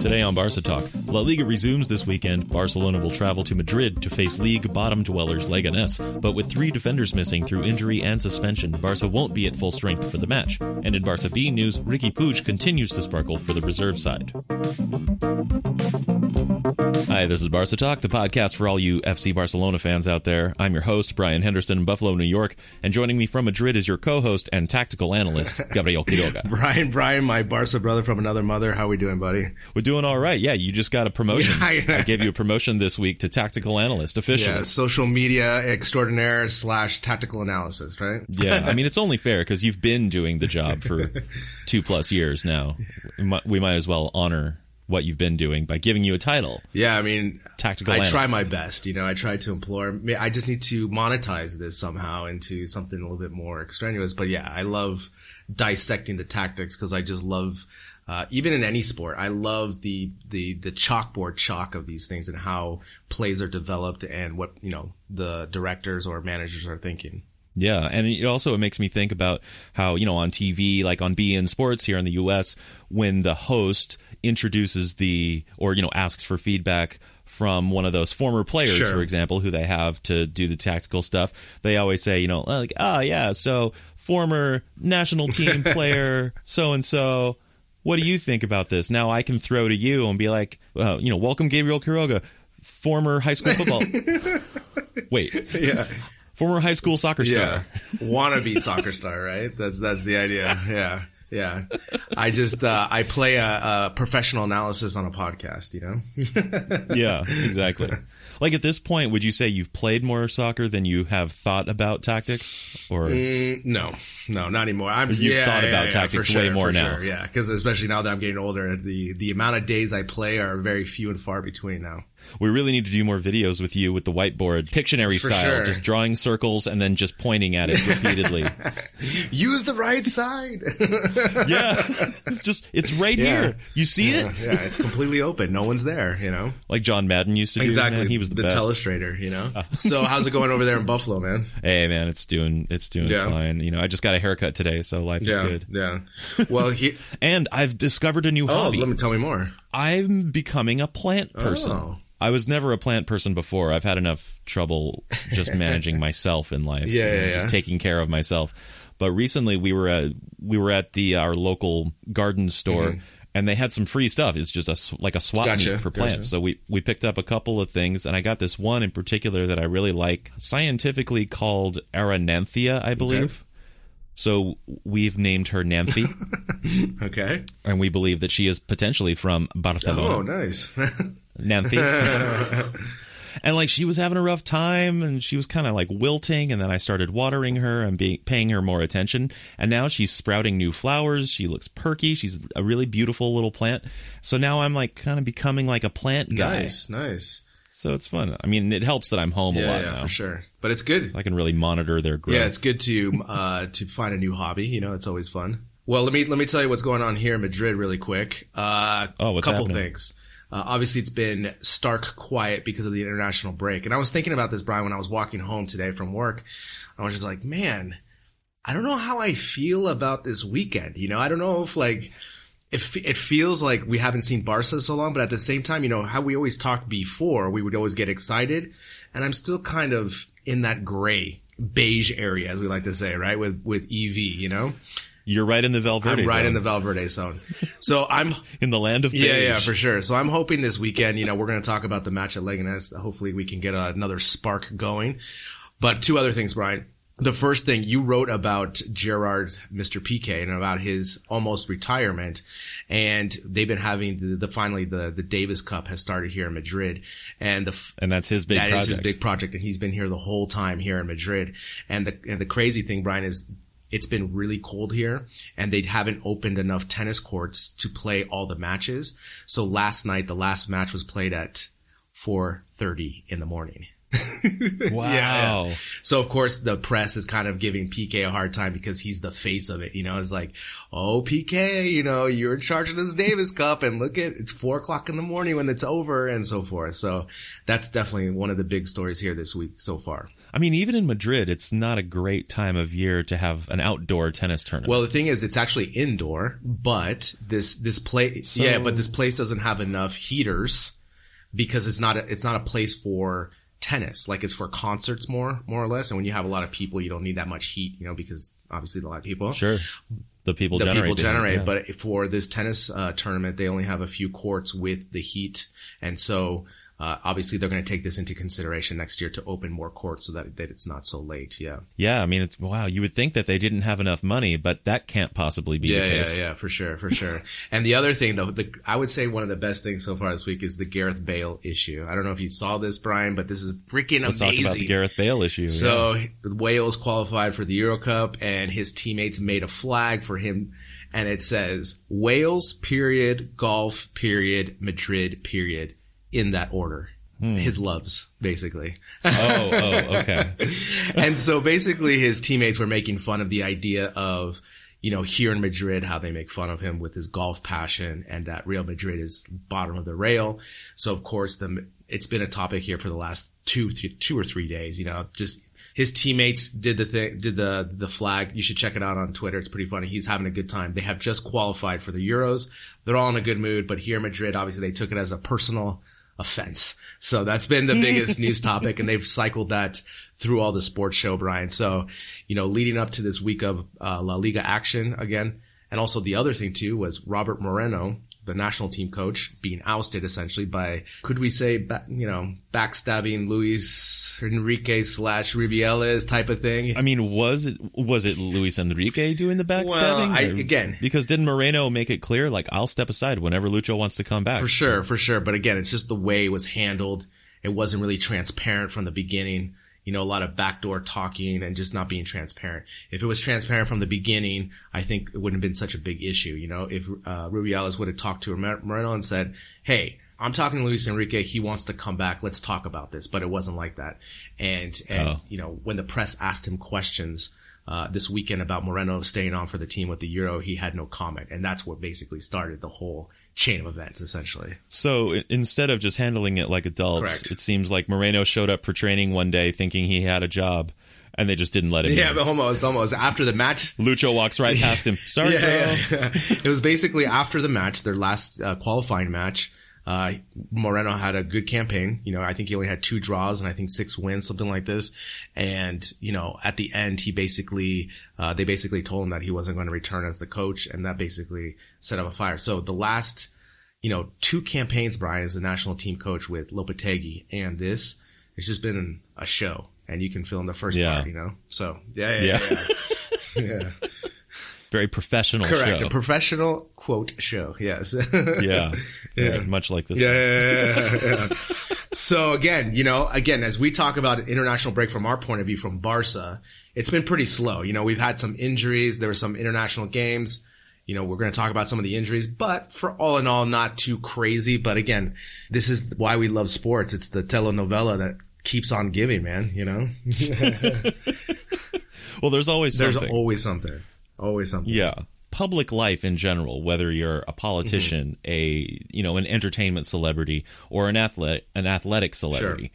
Today on Barca Talk, La Liga resumes this weekend. Barcelona will travel to Madrid to face league bottom dwellers Leganés, but with three defenders missing through injury and suspension, Barca won't be at full strength for the match. And in Barca B news, Riqui Puig continues to sparkle for the reserve side. Hi, this is Barca Talk, the podcast for all you FC Barcelona fans out there. I'm your host, Brian Henderson in Buffalo, New York, and joining me from Madrid is your co-host and tactical analyst, Gabriel Quiroga. Brian, Brian, my Barca brother from another mother. How we doing, buddy? We're doing all right. Yeah, you just got a promotion. I gave you a promotion this week to tactical analyst officially. Yeah, social media extraordinaire slash tactical analysis, right? yeah, I mean it's only fair because you've been doing the job for two plus years now. We might as well honor what you've been doing by giving you a title. Yeah, I mean, tactical. I analyst. try my best. You know, I try to implore. I just need to monetize this somehow into something a little bit more extraneous. But yeah, I love dissecting the tactics because I just love. Uh, even in any sport, I love the, the, the chalkboard chalk of these things and how plays are developed and what, you know, the directors or managers are thinking. Yeah, and it also it makes me think about how you know on TV, like on beIN Sports here in the U.S., when the host introduces the or you know asks for feedback from one of those former players, Sure. for example, who they have to do the tactical stuff, they always say, you know, like, oh yeah, so former national team player so and so. What do you think about this? Now I can throw to you and be like, uh, you know, welcome Gabriel Quiroga, former high school football. Wait, Yeah. former high school soccer star. Yeah. Wannabe soccer star, right? That's that's the idea. Yeah. Yeah. I just uh, I play a, a professional analysis on a podcast, you know? yeah, exactly. Like at this point, would you say you've played more soccer than you have thought about tactics, or Mm, no. No, not anymore. I'm You've yeah, thought yeah, about yeah, tactics for way more now. Sure. Yeah, because especially now that I'm getting older, the the amount of days I play are very few and far between now. We really need to do more videos with you with the whiteboard, Pictionary For style, sure. just drawing circles and then just pointing at it repeatedly. Use the right side. yeah, it's just it's right Yeah. here. You see it, yeah, it's completely open. No one's there, you know. like John Madden used to do. Exactly. man. he was the, best. telestrator, you know. Uh. so how's it going over there in Buffalo, man? Hey man, it's doing it's doing Yeah. fine. You know, I just got a haircut today, so life Yeah, is good. yeah. Well, he, And I've discovered a new oh, hobby. let me tell me more. I'm becoming a plant person. Oh. I was never a plant person before. I've had enough trouble just managing myself in life. Yeah, yeah, just yeah. taking care of myself. But recently we were at we were at the our local garden store and they had some free stuff. It's just a like a swap Mm-hmm. Gotcha, meet for gotcha. plants. So we we picked up a couple of things and I got this one in particular that I really like, scientifically called Arananthia, I believe. So we've named her Nanthi, Okay. and we believe that she is potentially from Barcelona. Oh, nice. Nancy. and like she was having a rough time and she was kind of like wilting and then I started watering her and be, paying her more attention and now she's sprouting new flowers. She looks perky. She's a really beautiful little plant. So now I'm like kind of becoming like a plant guy. nice, nice. So it's fun. I mean, it helps that I'm home a Yeah, lot yeah, now. for sure. But it's good. I can really monitor their growth. Yeah, it's good to uh, to find a new hobby. You know, it's always fun. Well, let me let me tell you what's going on here in Madrid really quick. Uh, Oh, what's couple happening? things. Uh, obviously, it's been stark quiet because of the international break, and I was thinking about this, Brian, when I was walking home today from work. I was just like, man, I don't know how I feel about this weekend. You know, I don't know if like it, it feels like we haven't seen Barca so long, but at the same time, you know, how we always talked before, we would always get excited. And I'm still kind of in that gray, beige area, as we like to say, right? With, with EV, you know? You're right in the Valverde zone. I'm right zone. in the Valverde zone. So I'm, in the land of yeah, yeah, for sure. So I'm hoping this weekend, you know, we're going to talk about the match at Leganés. Hopefully we can get another spark going. But two other things, Brian. The first thing you wrote about Gerard, Mr. Piqué, and about his almost retirement, and they've been having the, the finally the the Davis Cup has started here in Madrid, and the and that's his big that project. is his big project, and he's been here the whole time here in Madrid. And the and the crazy thing, Brian, is it's been really cold here, and they haven't opened enough tennis courts to play all the matches. So last night, the last match was played at 4:30 in the morning. Wow. Yeah, yeah. So of course the press is kind of giving Piqué a hard time because he's the face of it. You know, it's like, oh Piqué, you know, you're in charge of this Davis Cup, and look at it's four o'clock in the morning when it's over, and so forth. So that's definitely one of the big stories here this week so far. I mean, even in Madrid, it's not a great time of year to have an outdoor tennis tournament. Well, the thing is, it's actually indoor, but this this place, So- yeah, but this place doesn't have enough heaters because it's not a, it's not a place for tennis. Like it's for concerts more more or less. And when you have a lot of people, you don't need that much heat, you know, because obviously a lot of people. sure, the people the generate. people generate. yeah. But for this tennis uh, tournament, they only have a few courts with the heat, and so uh, obviously they're going to take this into consideration next year to open more courts so that, that it's not so late. Yeah, yeah, I mean, it's wow. You would think that they didn't have enough money, but that can't possibly be yeah, the yeah, case. yeah, for sure, for sure. and the other thing, though, the, I would say one of the best things so far this week is the Gareth Bale issue. I don't know if you saw this, Brian, but this is freaking Let's amazing. talk about the Gareth Bale issue. So yeah. Wales qualified for the Euro Cup, and his teammates made a flag for him, and it says Wales period golf period Madrid period in that order. Hmm. His loves, basically. oh, oh, okay. and so basically his teammates were making fun of the idea of, you know, here in Madrid, how they make fun of him with his golf passion and that Real Madrid is bottom of the rail. So of course the, it's been a topic here for the last two, two or three days, you know, just his teammates did the thing, did the, the flag. You should check it out on Twitter. It's pretty funny. He's having a good time. They have just qualified for the Euros. They're all in a good mood, but here in Madrid, obviously they took it as a personal offense. So that's been the biggest news topic and they've cycled that through all the sports show, Brian. So, you know, leading up to this week of uh, La Liga action again. And also the other thing too was Robert Moreno, the national team coach, being ousted essentially by, could we say, ba- you know, backstabbing Luis Enrique slash Rubiales type of thing. I mean, was it was it Luis Enrique doing the backstabbing? Well, I- again- because didn't Moreno make it clear like I'll step aside whenever Lucho wants to come back? For sure, for sure. But again, it's just the way it was handled. It wasn't really transparent from the beginning. You know, a lot of backdoor talking and just not being transparent. If it was transparent from the beginning, I think it wouldn't have been such a big issue. You know, if uh, Rubiales would have talked to Moreno and said, "Hey, I'm talking to Luis Enrique. He wants to come back. Let's talk about this." But it wasn't like that. And and Oh. you know, when the press asked him questions uh, this weekend about Moreno staying on for the team with the Euro, he had no comment, and that's what basically started the whole chain of events, essentially. So instead of just handling it like adults, Correct. it seems like Moreno showed up for training one day thinking he had a job, and they just didn't let him. Yeah, in. but almost, almost after the match. Lucho walks right past him. Sorry. Yeah, yeah, yeah. It was basically after the match, their last uh, qualifying match. Uh, Moreno had a good campaign. You know, I think he only had two draws and I think six wins, something like this. And, you know, at the end, he basically, uh, they basically told him that he wasn't going to return as the coach and that basically set up a fire. So the last, you know, two campaigns, Brian, as a national team coach with Lopetegui and this, it's just been a show and you can feel in the first Yeah. part, you know? So yeah, yeah, Yeah. yeah. yeah. Very professional Correct. show. A professional quote show. Yes. yeah. Yeah. Much like this. Yeah, yeah, yeah, yeah. so again, you know, again, as we talk about an international break from our point of view from Barca, it's been pretty slow. You know, we've had some injuries. There were some international games. You know, we're going to talk about some of the injuries, but for all in all, not too crazy. But again, this is why we love sports. It's the telenovela that keeps on giving, man. You know, Well, there's always there's something. always something, always something. Yeah. Public life in general, whether you're a politician, Mm-hmm. a you know, an entertainment celebrity, or an athlete an athletic celebrity,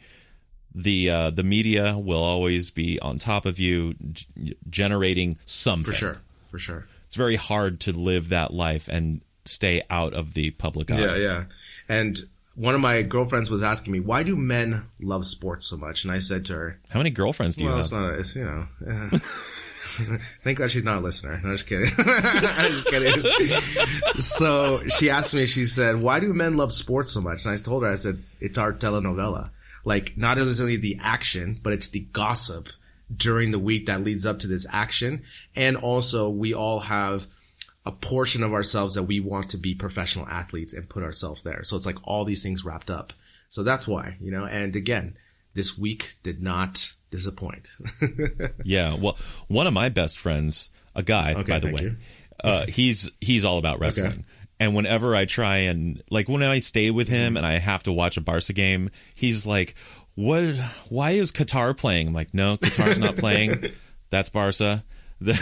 the uh, the media will always be on top of you, g- generating something. For sure, for sure. It's very hard to live that life and stay out of the public eye. Yeah, yeah. And one of my girlfriends was asking me, "Why do men love sports so much?" And I said to her, How many girlfriends do you "Well, have? it's not. It's you know." uh, Thank God she's not a listener. No, just kidding. I'm just kidding. so she asked me, she said, why do men love sports so much? And I told her, I said, it's our telenovela. Like, not only the action, but it's the gossip during the week that leads up to this action. And also we all have a portion of ourselves that we want to be professional athletes and put ourselves there. So it's like all these things wrapped up. So that's why, you know, and again, this week did not disappoint. yeah. Well, one of my best friends, a guy, Okay, by the way, uh, he's he's all about wrestling. Okay. And whenever I try and like when I stay with him and I have to watch a Barca game, he's like, "What? Why is Qatar playing?" I'm like, "No, Qatar's not playing. That's Barca." The,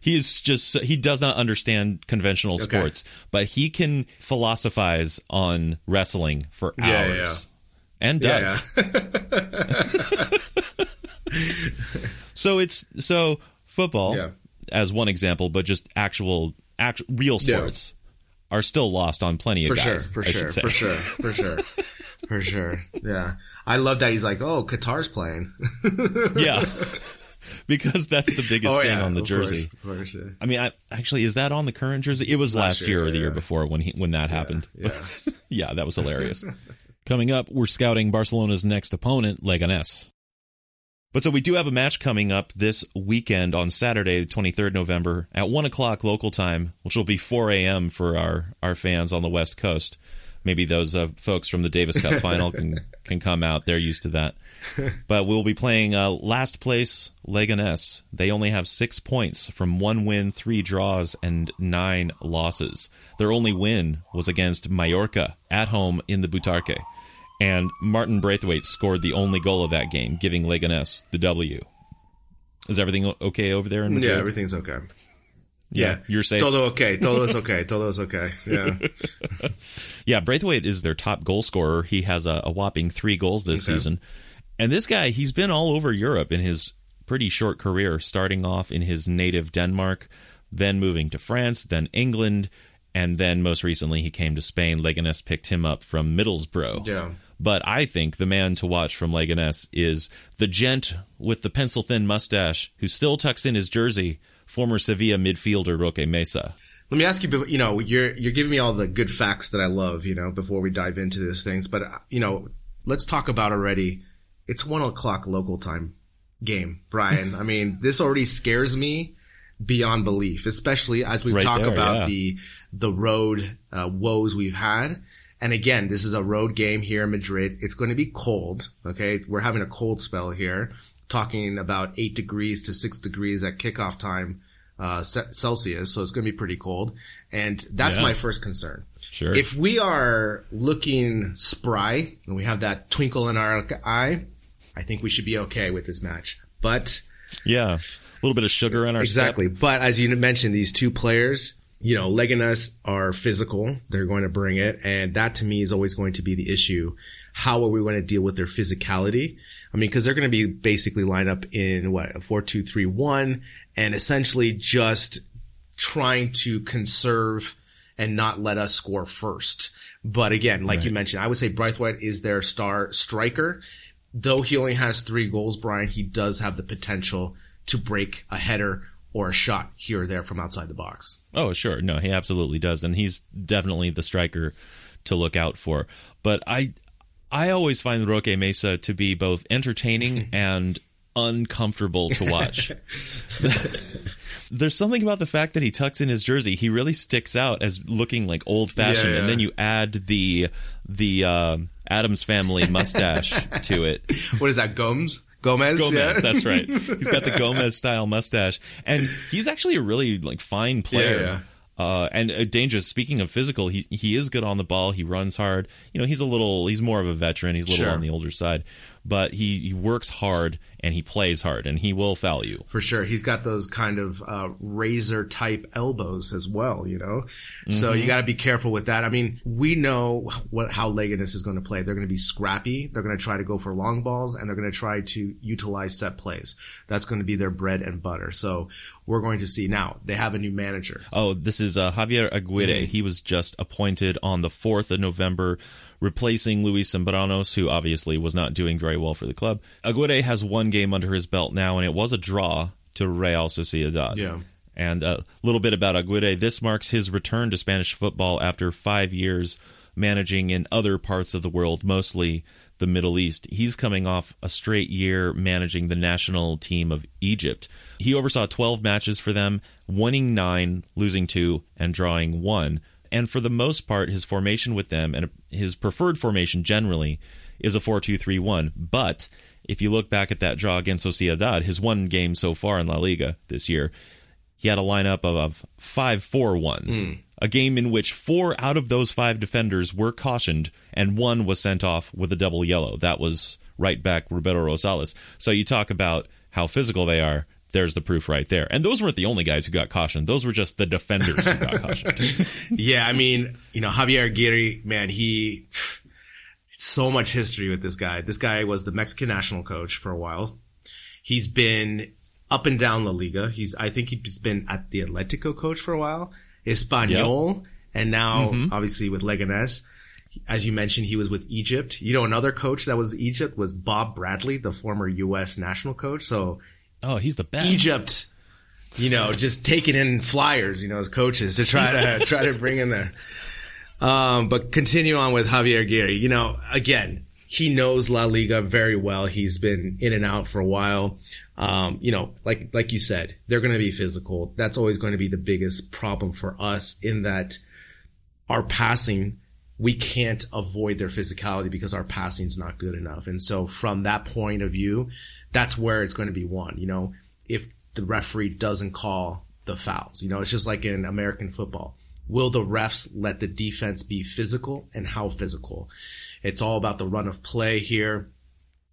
he's just he does not understand conventional sports, but he can philosophize on wrestling for hours. yeah. And Yeah, does. So it's so football Yeah. as one example, but just actual, actual real Yeah. sports are still lost on plenty of for sure, for I sure, for sure, for sure, for sure. Yeah, I love that he's like, oh, Qatar's playing. yeah, because that's the biggest oh thing yeah, on the jersey. course, course, yeah. I mean, I, actually, is that on the current jersey? It was last, Last year, year, or the year yeah. before when he when that happened. Yeah, yeah, that was hilarious. coming up, we're scouting Barcelona's next opponent, Leganés. But so we do have a match coming up this weekend on Saturday, the 23rd November at 1 o'clock local time, which will be 4 a.m. for our, our fans on the West Coast. Maybe those uh, folks from the Davis Cup final can, can come out. They're used to that. But we'll be playing uh, last place Leganés. They only have six points from one win, three draws, and nine losses. Their only win was against Mallorca at home in the Butarque. And Martin Braithwaite scored the only goal of that game, giving Leganés the W. Is everything okay over there in Madrid? yeah, everything's okay. Yeah, you're safe. Todo okay. Todo is okay. Todo is okay. Yeah. Yeah, Braithwaite is their top goal scorer. He has a, a whopping three goals this Okay. season. And this guy, he's been all over Europe in his pretty short career, starting off in his native Denmark, then moving to France, then England, and then most recently he came to Spain. Leganés picked him up from Middlesbrough. Yeah. But I think the man to watch from Leganés is the gent with the pencil thin mustache who still tucks in his jersey, former Sevilla midfielder Roque Mesa. Let me ask you, you know, you're you're giving me all the good facts that I love, you know, before we dive into these things. But you know, let's talk about already. It's one o'clock local time game, Brian. I mean, this already scares me beyond belief, especially as we Right talk there, about yeah. the the road uh, woes we've had. And again, this is a road game here in Madrid. It's going to be cold. Okay, we're having a cold spell here. Talking about eight degrees to six degrees at kickoff time uh, Celsius, so it's going to be pretty cold. And that's Yeah. my first concern. Sure. If we are looking spry and we have that twinkle in our eye, I think we should be okay with this match. But Yeah. A little bit of sugar in our step. exactly. But as you mentioned, these two players, you know, Leganes are physical. They're going to bring it. And that to me is always going to be the issue. How are we going to deal with their physicality? I mean, cause they're going to be basically lined up in what, a four, two, three, one and essentially just trying to conserve and not let us score first. But again, like you mentioned, I would say Braithwaite is their star striker. Though he only has three goals, Brian, he does have the potential to break a header or a shot here or there from outside the box. Oh, sure. No, he absolutely does, and he's definitely the striker to look out for. But I, I always find Roque Mesa to be both entertaining and uncomfortable to watch. There's something about the fact that he tucks in his jersey. He really sticks out as looking like old fashioned, Yeah, and then you add the the uh, Addams family mustache to it. What is that, Gomez? Gomez? Gomez, Yeah. that's right. He's got the Gomez style mustache, and he's actually a really like fine player. Yeah, yeah. Uh, and uh, dangerous. Speaking of physical, he he is good on the ball. He runs hard. You know, he's a little. He's more of a veteran. He's a little Sure. on the older side, but he, he works hard and he plays hard, and he will foul you. For sure. He's got those kind of uh, razor type elbows as well, you know? So Mm-hmm. you got to be careful with that. I mean, we know what how Leganes is going to play. They're going to be scrappy. They're going to try to go for long balls and they're going to try to utilize set plays. That's going to be their bread and butter. So we're going to see. Now, they have a new manager. Oh, this is uh, Javier Aguirre. Mm-hmm. He was just appointed on the 4th of November, replacing Luis Cembranos, who obviously was not doing very well for the club. Aguirre has one game under his belt now, and it was a draw to Real Sociedad. Yeah. And a little bit about Aguirre. This marks his return to Spanish football after five years managing in other parts of the world, mostly the Middle East. He's coming off a straight year managing the national team of Egypt. He oversaw 12 matches for them, winning nine, losing two, and drawing one. And for the most part, his formation with them and his preferred formation generally is a 4 2 3 1. But if you look back at that draw against Sociedad, his one game so far in La Liga this year, he had a lineup of 5 4 1. Hmm. A game in which four out of those five defenders were cautioned and one was sent off with a double yellow. That was right back Roberto Rosales. So you talk about how physical they are. There's the proof right there. And those weren't the only guys who got cautioned. Those were just the defenders who got cautioned. yeah, I mean, you know, Javier Aguirre, man, he so much history with this guy. This guy was the Mexican national coach for a while. He's been up and down La Liga. He's I think he's been at the Atletico coach for a while, Espanyol, yep. and now mm-hmm. obviously with Leganes. As you mentioned, he was with Egypt. You know, another coach that was Egypt was Bob Bradley, the former U.S. national coach. So, oh, he's the best. Egypt, you know, just taking in flyers, you know, as coaches to try to try to bring in the. Um, but continue on with Javier Aguirre. You know, again, he knows La Liga very well. He's been in and out for a while. Um, you know, like like you said, they're going to be physical. That's always going to be the biggest problem for us in that our passing we can't avoid their physicality because our passing's not good enough. And so from that point of view, that's where it's going to be won. You know, if the referee doesn't call the fouls, you know, it's just like in American football. Will the refs let the defense be physical and how physical? It's all about the run of play here.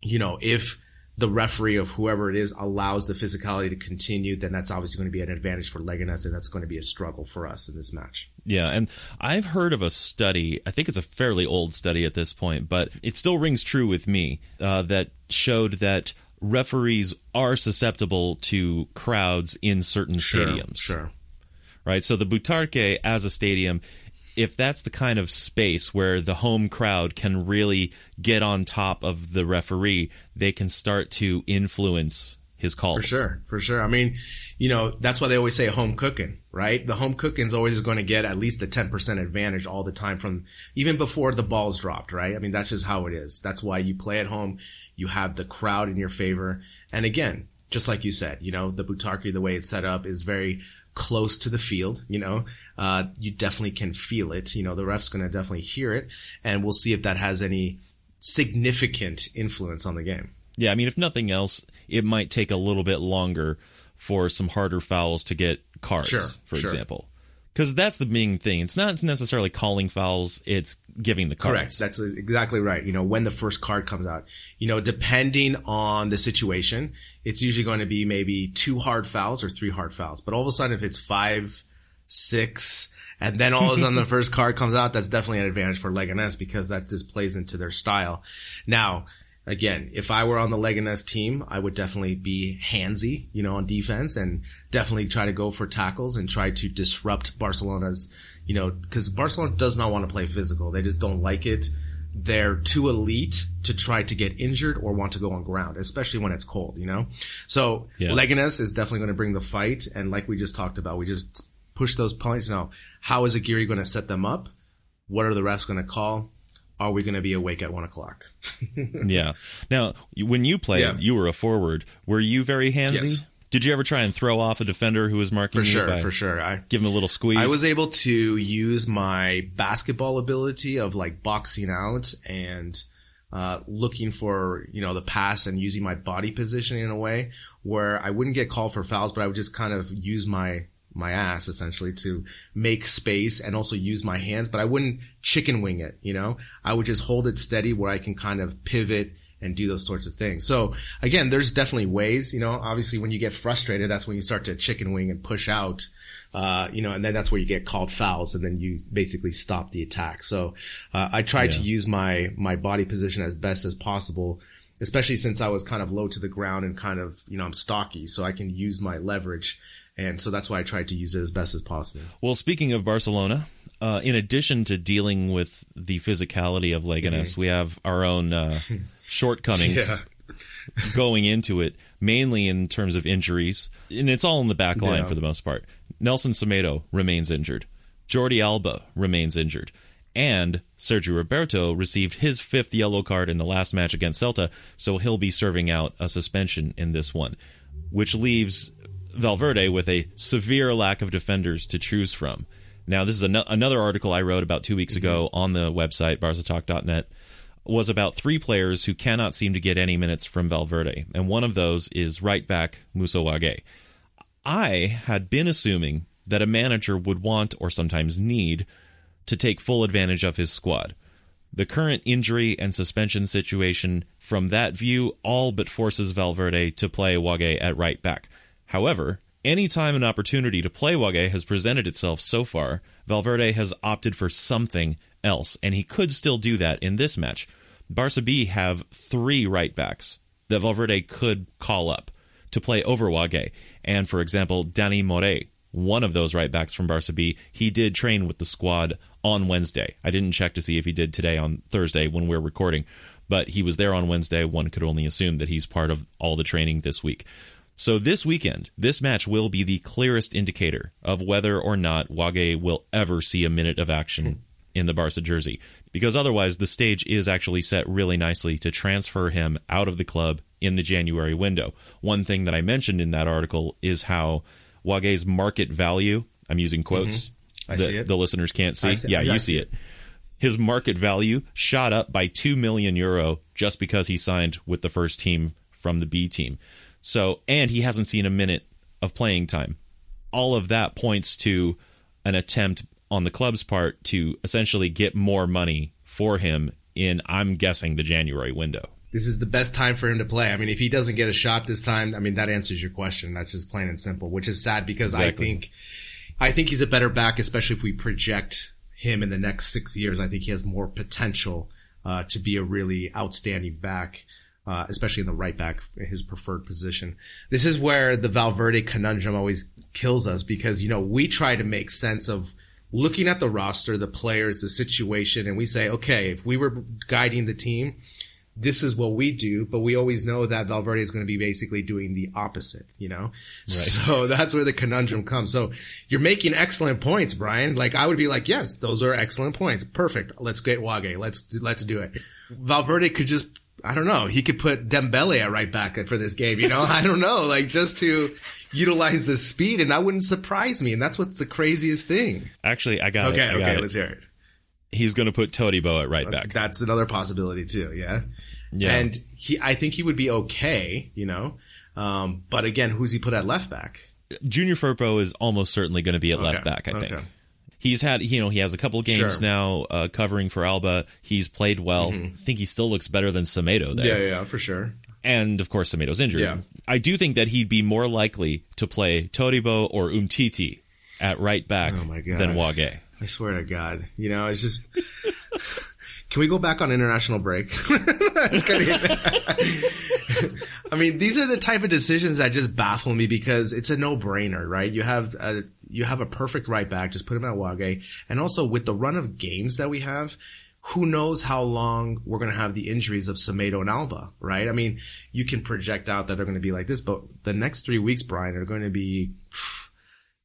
You know, if the referee of whoever it is allows the physicality to continue, then that's obviously going to be an advantage for Leganes, and that's going to be a struggle for us in this match. Yeah, and I've heard of a study. I think it's a fairly old study at this point, but it still rings true with me uh, that showed that referees are susceptible to crowds in certain sure, stadiums. Sure. Right. So the Butarque as a stadium if that's the kind of space where the home crowd can really get on top of the referee, they can start to influence his calls. For sure, for sure. I mean, you know, that's why they always say home cooking, right? The home cooking is always going to get at least a 10% advantage all the time from even before the ball's dropped, right? I mean, that's just how it is. That's why you play at home. You have the crowd in your favor. And again, just like you said, you know, the Butarque, the way it's set up is very close to the field, you know, uh, you definitely can feel it. You know, the ref's going to definitely hear it, and we'll see if that has any significant influence on the game. Yeah, I mean, if nothing else, it might take a little bit longer for some harder fouls to get cards, sure, for sure. example. Because that's the main thing. It's not necessarily calling fouls; it's giving the cards. Correct. That's exactly right. You know, when the first card comes out, you know, depending on the situation, it's usually going to be maybe two hard fouls or three hard fouls. But all of a sudden, if it's five, six, and then all of a sudden the first card comes out, that's definitely an advantage for Leganes because that just plays into their style. Now, again, if I were on the Leganes team, I would definitely be handsy, you know, on defense and definitely try to go for tackles and try to disrupt Barcelona's, you know, because Barcelona does not want to play physical. They just don't like it. They're too elite to try to get injured or want to go on ground, especially when it's cold, you know? So yeah. Leganes is definitely going to bring the fight. And like we just talked about, we just push those points. Now, how is Aguirre going to set them up? What are the refs going to call? Are we going to be awake at one o'clock? yeah. Now, when you played, yeah. you were a forward. Were you very handsy? Yes. Did you ever try and throw off a defender who was marking for you? Sure, for sure. I give him a little squeeze. I was able to use my basketball ability of like boxing out and uh, looking for you know the pass and using my body positioning in a way where I wouldn't get called for fouls, but I would just kind of use my my ass essentially to make space and also use my hands, but I wouldn't chicken wing it, you know? I would just hold it steady where I can kind of pivot and do those sorts of things. So again, there's definitely ways, you know, obviously when you get frustrated, that's when you start to chicken wing and push out, uh, you know, and then that's where you get called fouls and then you basically stop the attack. So, uh, I try yeah. to use my, my body position as best as possible especially since I was kind of low to the ground and kind of, you know, I'm stocky, so I can use my leverage and so that's why I tried to use it as best as possible. Well, speaking of Barcelona, uh, in addition to dealing with the physicality of Leganes, mm-hmm. we have our own uh, shortcomings yeah. going into it, mainly in terms of injuries, and it's all in the back line yeah. for the most part. Nelson Semedo remains injured. Jordi Alba remains injured. And Sergio Roberto received his fifth yellow card in the last match against Celta, so he'll be serving out a suspension in this one, which leaves Valverde with a severe lack of defenders to choose from. Now, this is an- another article I wrote about two weeks ago mm-hmm. on the website, barcatalk.net, was about three players who cannot seem to get any minutes from Valverde, and one of those is right back Moussa Wagué. I had been assuming that a manager would want or sometimes need to take full advantage of his squad. The current injury and suspension situation, from that view, all but forces Valverde to play Wagué at right back. However, any time an opportunity to play Wagué has presented itself so far, Valverde has opted for something else, and he could still do that in this match. Barca B have three right backs that Valverde could call up to play over Wagué. And for example, Dani Morer, one of those right backs from Barca B, he did train with the squad on Wednesday. I didn't check to see if he did today on Thursday when we're recording, but he was there on Wednesday. One could only assume that he's part of all the training this week. So this weekend, this match will be the clearest indicator of whether or not Wagué will ever see a minute of action in the Barca jersey. Because otherwise, the stage is actually set really nicely to transfer him out of the club in the January window. One thing that I mentioned in that article is how Wagué's market value, I'm using quotes, Mm-hmm. I the, see it. the listeners can't see. See- yeah, yeah, you see see it. it. His market value shot up by 2 million euro just because he signed with the first team from the B team. So, and he hasn't seen a minute of playing time. All of that points to an attempt on the club's part to essentially get more money for him in, I'm guessing, the January window. This is the best time for him to play. I mean, if he doesn't get a shot this time, I mean, that answers your question. That's just plain and simple, which is sad because Exactly. I think, I think he's a better back, especially if we project him in the next six years. I think he has more potential uh, to be a really outstanding back, uh, especially in the right back, his preferred position. This is where the Valverde conundrum always kills us because, you know, we try to make sense of looking at the roster, the players, the situation, and we say, okay, if we were guiding the team, this is what we do, but we always know that Valverde is going to be basically doing the opposite, you know? Right. So that's where the conundrum comes. So you're making excellent points, Brian. Like I would be like, yes, those are excellent points. Perfect. Let's get Wagué. Let's, let's do it. Valverde could just, I don't know, he could put Dembele at right back for this game, you know? I don't know, like just to utilize the speed and that wouldn't surprise me. And that's what's the craziest thing. Actually, I got Okay. it. I got okay. Let's hear it. He's going to put Todibo at right back. That's another possibility too. Yeah. Yeah. And he, I think he would be okay, you know. Um, but again, who's he put at left back? Junior Firpo is almost certainly going to be at left back. I think okay. He's had you know he has a couple games Sure. Mm-hmm. now uh, covering for Alba. He's played well. I think he still looks better than Semedo there. yeah, yeah, for sure. And of course, Semedo's injured. Yeah. I do think that he'd be more likely to play Todibo or Umtiti at right back Oh my God. than Wagué. I swear to God, you know, it's just. Can we go back on international break? I mean, these are the type of decisions that just baffle me because it's a no-brainer, right? You have a you have a perfect right back, just put him at Wagué, and also with the run of games that we have, who knows how long we're going to have the injuries of Semedo and Alba, right? I mean, you can project out that they're going to be like this, but the next three weeks, Brian, are going to be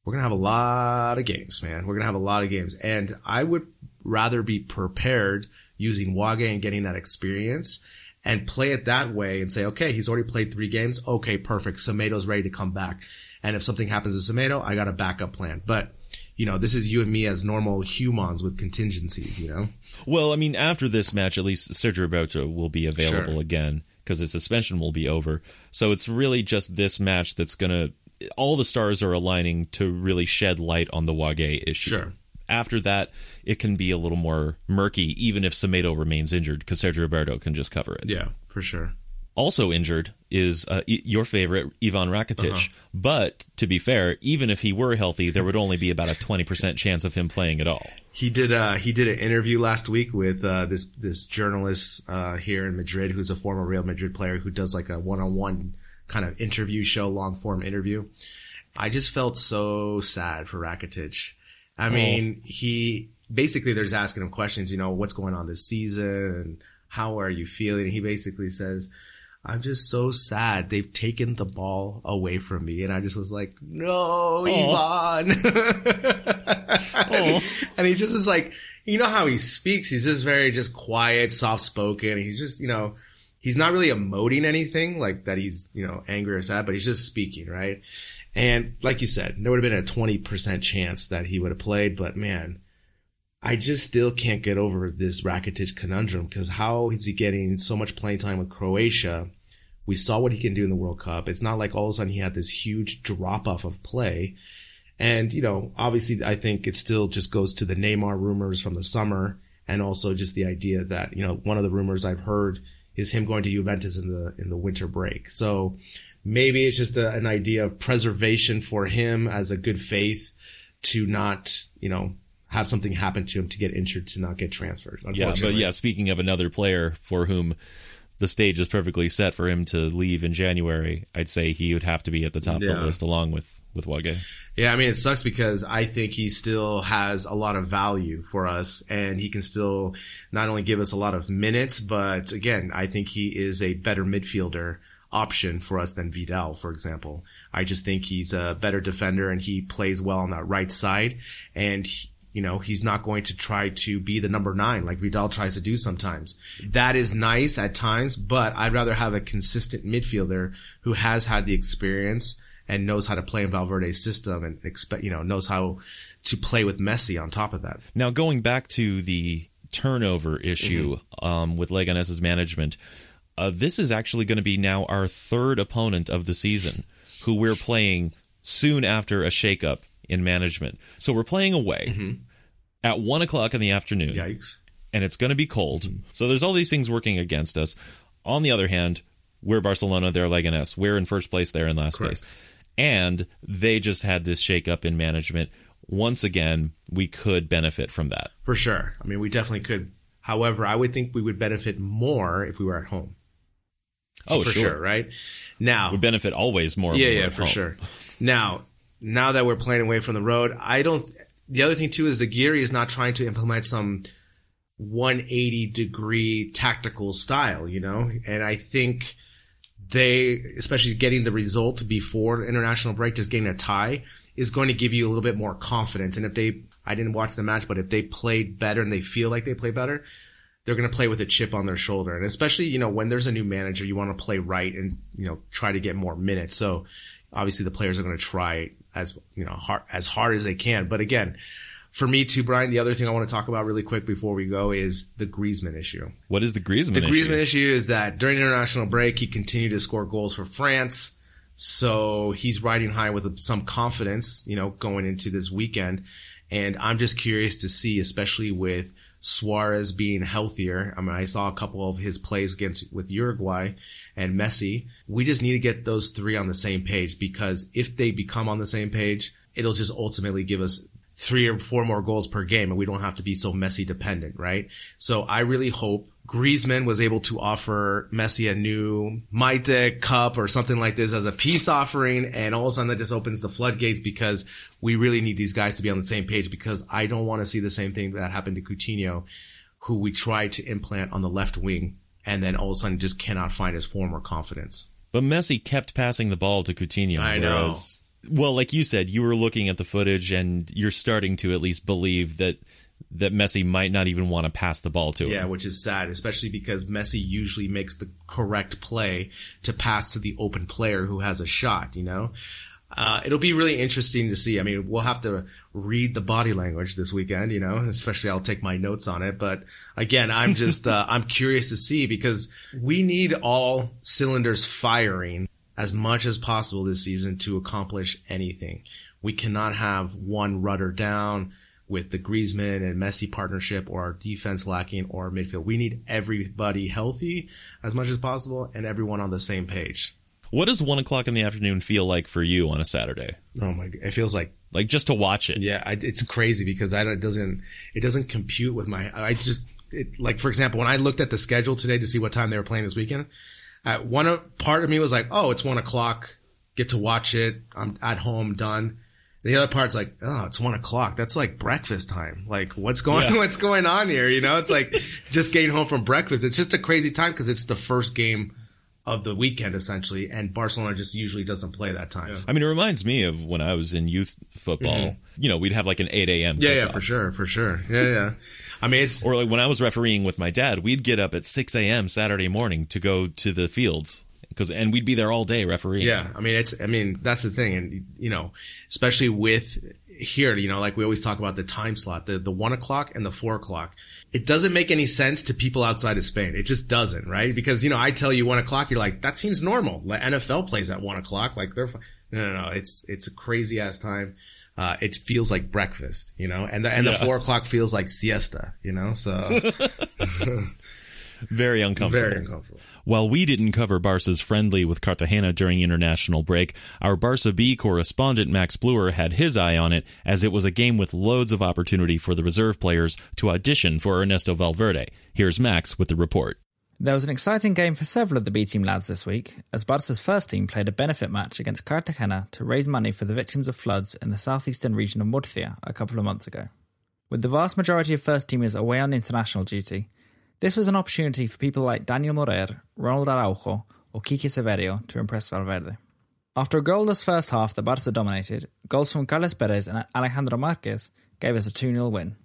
we're going to have a lot of games, man. We're going to have a lot of games. And I would rather be prepared using Wagué and getting that experience and play it that way and say, okay, he's already played three games. Okay, perfect. Semedo's ready to come back. And if something happens to Semedo, I got a backup plan. But, you know, this is you and me as normal humans with contingencies, you know? Well, I mean, after this match, at least Sergio Roberto will be available Sure. again because his suspension will be over. So it's really just this match that's going to. All the stars are aligning to really shed light on the Wagué issue. Sure. After that, it can be a little more murky, even if Semedo remains injured, because Sergio Roberto can just cover it. Yeah, for sure. Also injured is uh, your favorite Ivan Rakitic. Uh-huh. But to be fair, even if he were healthy, there would only be about a twenty percent chance of him playing at all. He did. Uh, he did an interview last week with uh, this this journalist uh, here in Madrid, who's a former Real Madrid player who does like a one on one kind of interview show, long form interview. I just felt so sad for Rakitic. I mean, he basically they're just asking him questions. You know, what's going on this season? How are you feeling? He basically says. I'm just so sad. They've taken the ball away from me. And I just was like, no, Ivan. and he just is like, you know how he speaks. He's just very just quiet, soft spoken. He's just you know he's not really emoting anything like that. He's you know angry or sad, but he's just speaking right. And like you said, there would have been a twenty percent chance that he would have played, but man. I just still can't get over this Rakitic conundrum because how is he getting so much playing time with Croatia? We saw what he can do in the World Cup. It's not like all of a sudden he had this huge drop off of play. And, you know, obviously I think it still just goes to the Neymar rumors from the summer and also just the idea that, you know, one of the rumors I've heard is him going to Juventus in the, in the winter break. So maybe it's just a, an idea of preservation for him as a good faith to not, you know, have something happen to him to get injured to not get transferred. Yeah, but yeah, speaking of another player for whom the stage is perfectly set for him to leave in January, I'd say he would have to be at the top yeah. of the list along with with Wagué. Yeah, I mean it sucks because I think he still has a lot of value for us and he can still not only give us a lot of minutes, but again, I think he is a better midfielder option for us than Vidal, for example. I just think he's a better defender and he plays well on that right side and he, you know, he's not going to try to be the number nine like Vidal tries to do sometimes. That is nice at times, but I'd rather have a consistent midfielder who has had the experience and knows how to play in Valverde's system and expect, you know, knows how to play with Messi on top of that. Now, going back to the turnover issue mm-hmm. um, with Leganes's management, uh, this is actually going to be now our third opponent of the season who we're playing soon after a shakeup in management. So we're playing away. Mm-hmm at one o'clock in the afternoon. Yikes. And it's going to be cold. Mm-hmm. So there's all these things working against us. On the other hand, we're Barcelona, they're Leganes. We're in first place, they're in last Correct. place. And they just had this shakeup in management. Once again, we could benefit from that. For sure. I mean, we definitely could. However, I would think we would benefit more if we were at home. Oh, for sure. sure right? Now, we benefit always more. Yeah, yeah, for home. sure. Now, now that we're playing away from the road, I don't the other thing too is Aguirre is not trying to implement some 180 degree tactical style, you know, and I think they, especially getting the result before international break, just getting a tie is going to give you a little bit more confidence. And if they, I didn't watch the match, but if they played better and they feel like they play better, they're going to play with a chip on their shoulder. And especially, you know, when there's a new manager, you want to play right and, you know, try to get more minutes. So obviously the players are going to try as you know hard, as hard as they can. But again, for me too, Brian, the other thing I want to talk about really quick before we go is the Griezmann issue. What is the Griezmann the issue? Griezmann issue is that during international break, he continued to score goals for France. So he's riding high with some confidence, you know, going into this weekend. And I'm just curious to see, especially with Suarez being healthier. I mean, I saw a couple of his plays against with Uruguay and Messi. We just need to get those three on the same page because if they become on the same page, it'll just ultimately give us three or four more goals per game and we don't have to be so Messi dependent, right? So I really hope Griezmann was able to offer Messi a new mate cup or something like this as a peace offering. And all of a sudden that just opens the floodgates because we really need these guys to be on the same page because I don't want to see the same thing that happened to Coutinho, who we tried to implant on the left wing and then all of a sudden just cannot find his form or confidence. But Messi kept passing the ball to Coutinho. I know. Well, like you said, you were looking at the footage and you're starting to at least believe that that Messi might not even want to pass the ball to him. Yeah, which is sad, especially because Messi usually makes the correct play to pass to the open player who has a shot, you know? Uh, it'll be really interesting to see. I mean, we'll have to read the body language this weekend, you know, especially I'll take my notes on it. But again, I'm just, uh, I'm curious to see because we need all cylinders firing as much as possible this season to accomplish anything. We cannot have one rudder down with the Griezmann and Messi partnership or our defense lacking or midfield. We need everybody healthy as much as possible and everyone on the same page. What does one o'clock in the afternoon feel like for you on a Saturday? Oh my! It feels like like just to watch it. Yeah, I, it's crazy because I it doesn't it doesn't compute with my. I just it, like for example when I looked at the schedule today to see what time they were playing this weekend. At one part of me was like, oh, it's one o'clock. Get to watch it. I'm at home, done. The other part's like, oh, it's one o'clock. That's like breakfast time. Like, what's going, yeah. what's going on here? You know, it's like just getting home from breakfast. It's just a crazy time because it's the first game of the weekend essentially, and Barcelona just usually doesn't play that time. Yeah. I mean, it reminds me of when I was in youth football. Mm-hmm. You know, we'd have like an eight a.m. Yeah, yeah, for sure, for sure. Yeah, yeah. I mean, it's Or like when I was refereeing with my dad, we'd get up at 6 a.m. Saturday morning to go to the fields because, and we'd be there all day refereeing. Yeah, I mean it's I mean that's the thing, and you know, especially with here, you know, like we always talk about the time slot, the the one o'clock and the four o'clock. It doesn't make any sense to people outside of Spain. It just doesn't, right? Because you know, I tell you one o'clock, you're like, that seems normal. The NFL plays at one o'clock, like they're no, no, no. It's it's a crazy ass time. Uh, it feels like breakfast, you know, and the and the four o'clock feels like siesta, you know. So Very uncomfortable. very uncomfortable. While we didn't cover Barca's friendly with Cartagena during international break, our Barca B correspondent Max Bluer had his eye on it as it was a game with loads of opportunity for the reserve players to audition for Ernesto Valverde. Here's Max with the report. There was an exciting game for several of the B team lads this week, as Barca's first team played a benefit match against Cartagena to raise money for the victims of floods in the southeastern region of Murcia a couple of months ago. With the vast majority of first teamers away on international duty, this was an opportunity for people like Daniel Morer, Ronald Araujo, or Kike Saverio to impress Valverde. After a goalless first half that Barca dominated, goals from Carlos Perez and Alejandro Marquez gave us a 2 0 win.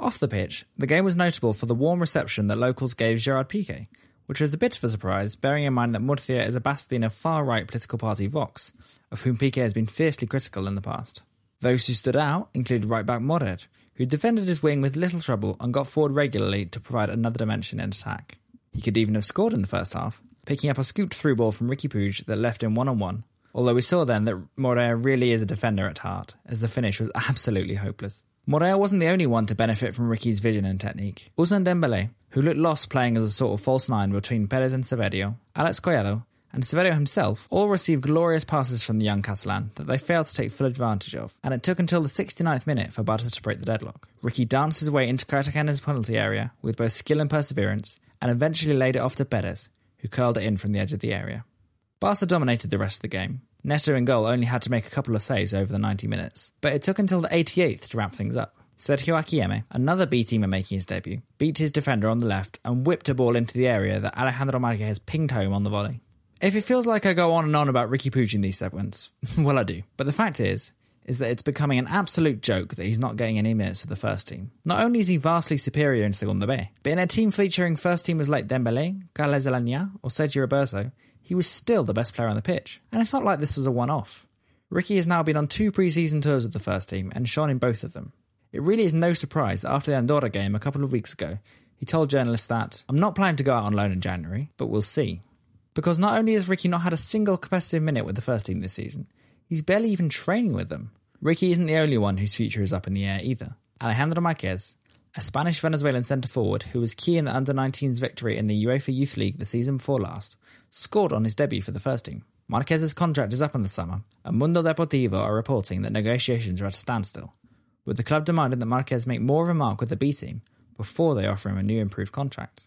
Off the pitch, the game was notable for the warm reception that locals gave Gerard Piqué, which was a bit of a surprise, bearing in mind that Murcia is a bastion of far right political party Vox, of whom Piqué has been fiercely critical in the past. Those who stood out include right back Morer, who defended his wing with little trouble and got forward regularly to provide another dimension in attack. He could even have scored in the first half, picking up a scooped through ball from Riqui Puig that left him one on one. Although we saw then that Morer really is a defender at heart, as the finish was absolutely hopeless. Morer wasn't the only one to benefit from Riqui's vision and technique. Ousmane Dembele, who looked lost playing as a sort of false nine between Perez and Saverio, Alex Collado, and Saverio himself all received glorious passes from the young Catalan that they failed to take full advantage of, and it took until the 69th minute for Barca to break the deadlock. Riqui danced his way into Cartagena's penalty area with both skill and perseverance, and eventually laid it off to Perez, who curled it in from the edge of the area. Barca dominated the rest of the game. Neto in goal only had to make a couple of saves over the 90 minutes, but it took until the 88th to wrap things up. Sergio Akieme, another B teamer making his debut, beat his defender on the left and whipped a ball into the area that Alejandro Marquez pinged home on the volley. If it feels like I go on and on about Riqui Puig in these segments, well, I do. But the fact is, is that it's becoming an absolute joke that he's not getting any minutes for the first team. Not only is he vastly superior in Segunda B, but in a team featuring first teamers like Dembele, Carles Aleñá, or Sergio Roberto, he was still the best player on the pitch. And it's not like this was a one-off. Riqui has now been on two pre-season tours with the first team and shone in both of them. It really is no surprise that after the Andorra game a couple of weeks ago, he told journalists that, I'm not planning to go out on loan in January, but we'll see. Because not only has Riqui not had a single competitive minute with the first team this season, he's barely even training with them. Riqui isn't the only one whose future is up in the air either. Alejandro Marquez, a Spanish Venezuelan centre forward who was key in the under 19s victory in the UEFA Youth League the season before last, scored on his debut for the first team. Marquez's contract is up in the summer, and Mundo Deportivo are reporting that negotiations are at a standstill, with the club demanding that Marquez make more of a mark with the B team before they offer him a new improved contract.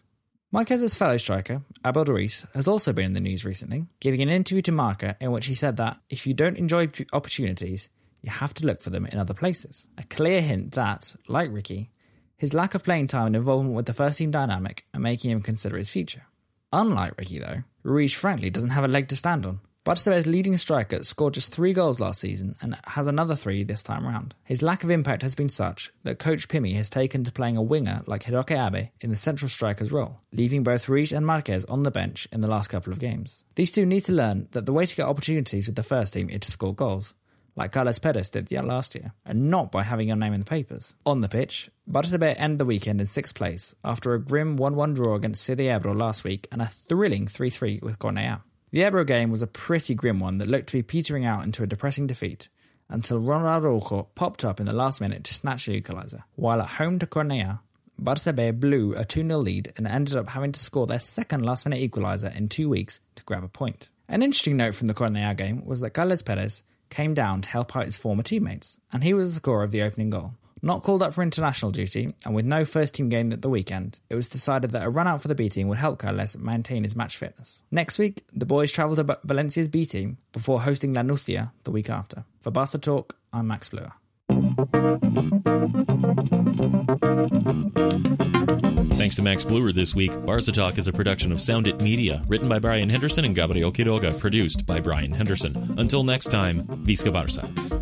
Marquez's fellow striker, Abel Ruiz, has also been in the news recently, giving an interview to Marca in which he said that if you don't enjoy opportunities, you have to look for them in other places. A clear hint that, like Riqui, his lack of playing time and involvement with the first team dynamic are making him consider his future. Unlike Riqui, though, Ruiz frankly doesn't have a leg to stand on. Barcelona's leading striker scored just three goals last season and has another three this time round. His lack of impact has been such that coach Pimi has taken to playing a winger like Hiroki Abe in the central striker's role, leaving both Ruiz and Marquez on the bench in the last couple of games. These two need to learn that the way to get opportunities with the first team is to score goals, like Carlos Perez did last year, and not by having your name in the papers. On the pitch, Barca B end the weekend in sixth place after a grim 1-1 draw against City Ebro last week and a thrilling 3-3 with Cornellà. The Ebro game was a pretty grim one that looked to be petering out into a depressing defeat until Ronald Araujo popped up in the last minute to snatch the equaliser. While at home to Cornellà, Barca blew a 2-0 lead and ended up having to score their second last-minute equaliser in two weeks to grab a point. An interesting note from the Cornellà game was that Carles Perez came down to help out his former teammates, and he was the scorer of the opening goal. Not called up for international duty, and with no first team game at the weekend, it was decided that a run out for the B team would help Carles maintain his match fitness. Next week, the boys travel to Valencia's B team before hosting La Nucia the week after. For Barca Talk, I'm Max Bluer. Thanks to Max Bluer this week. Barca Talk is a production of Sound It Media, written by Brian Henderson and Gabriel Quiroga, produced by Brian Henderson. Until next time, Visca Barca.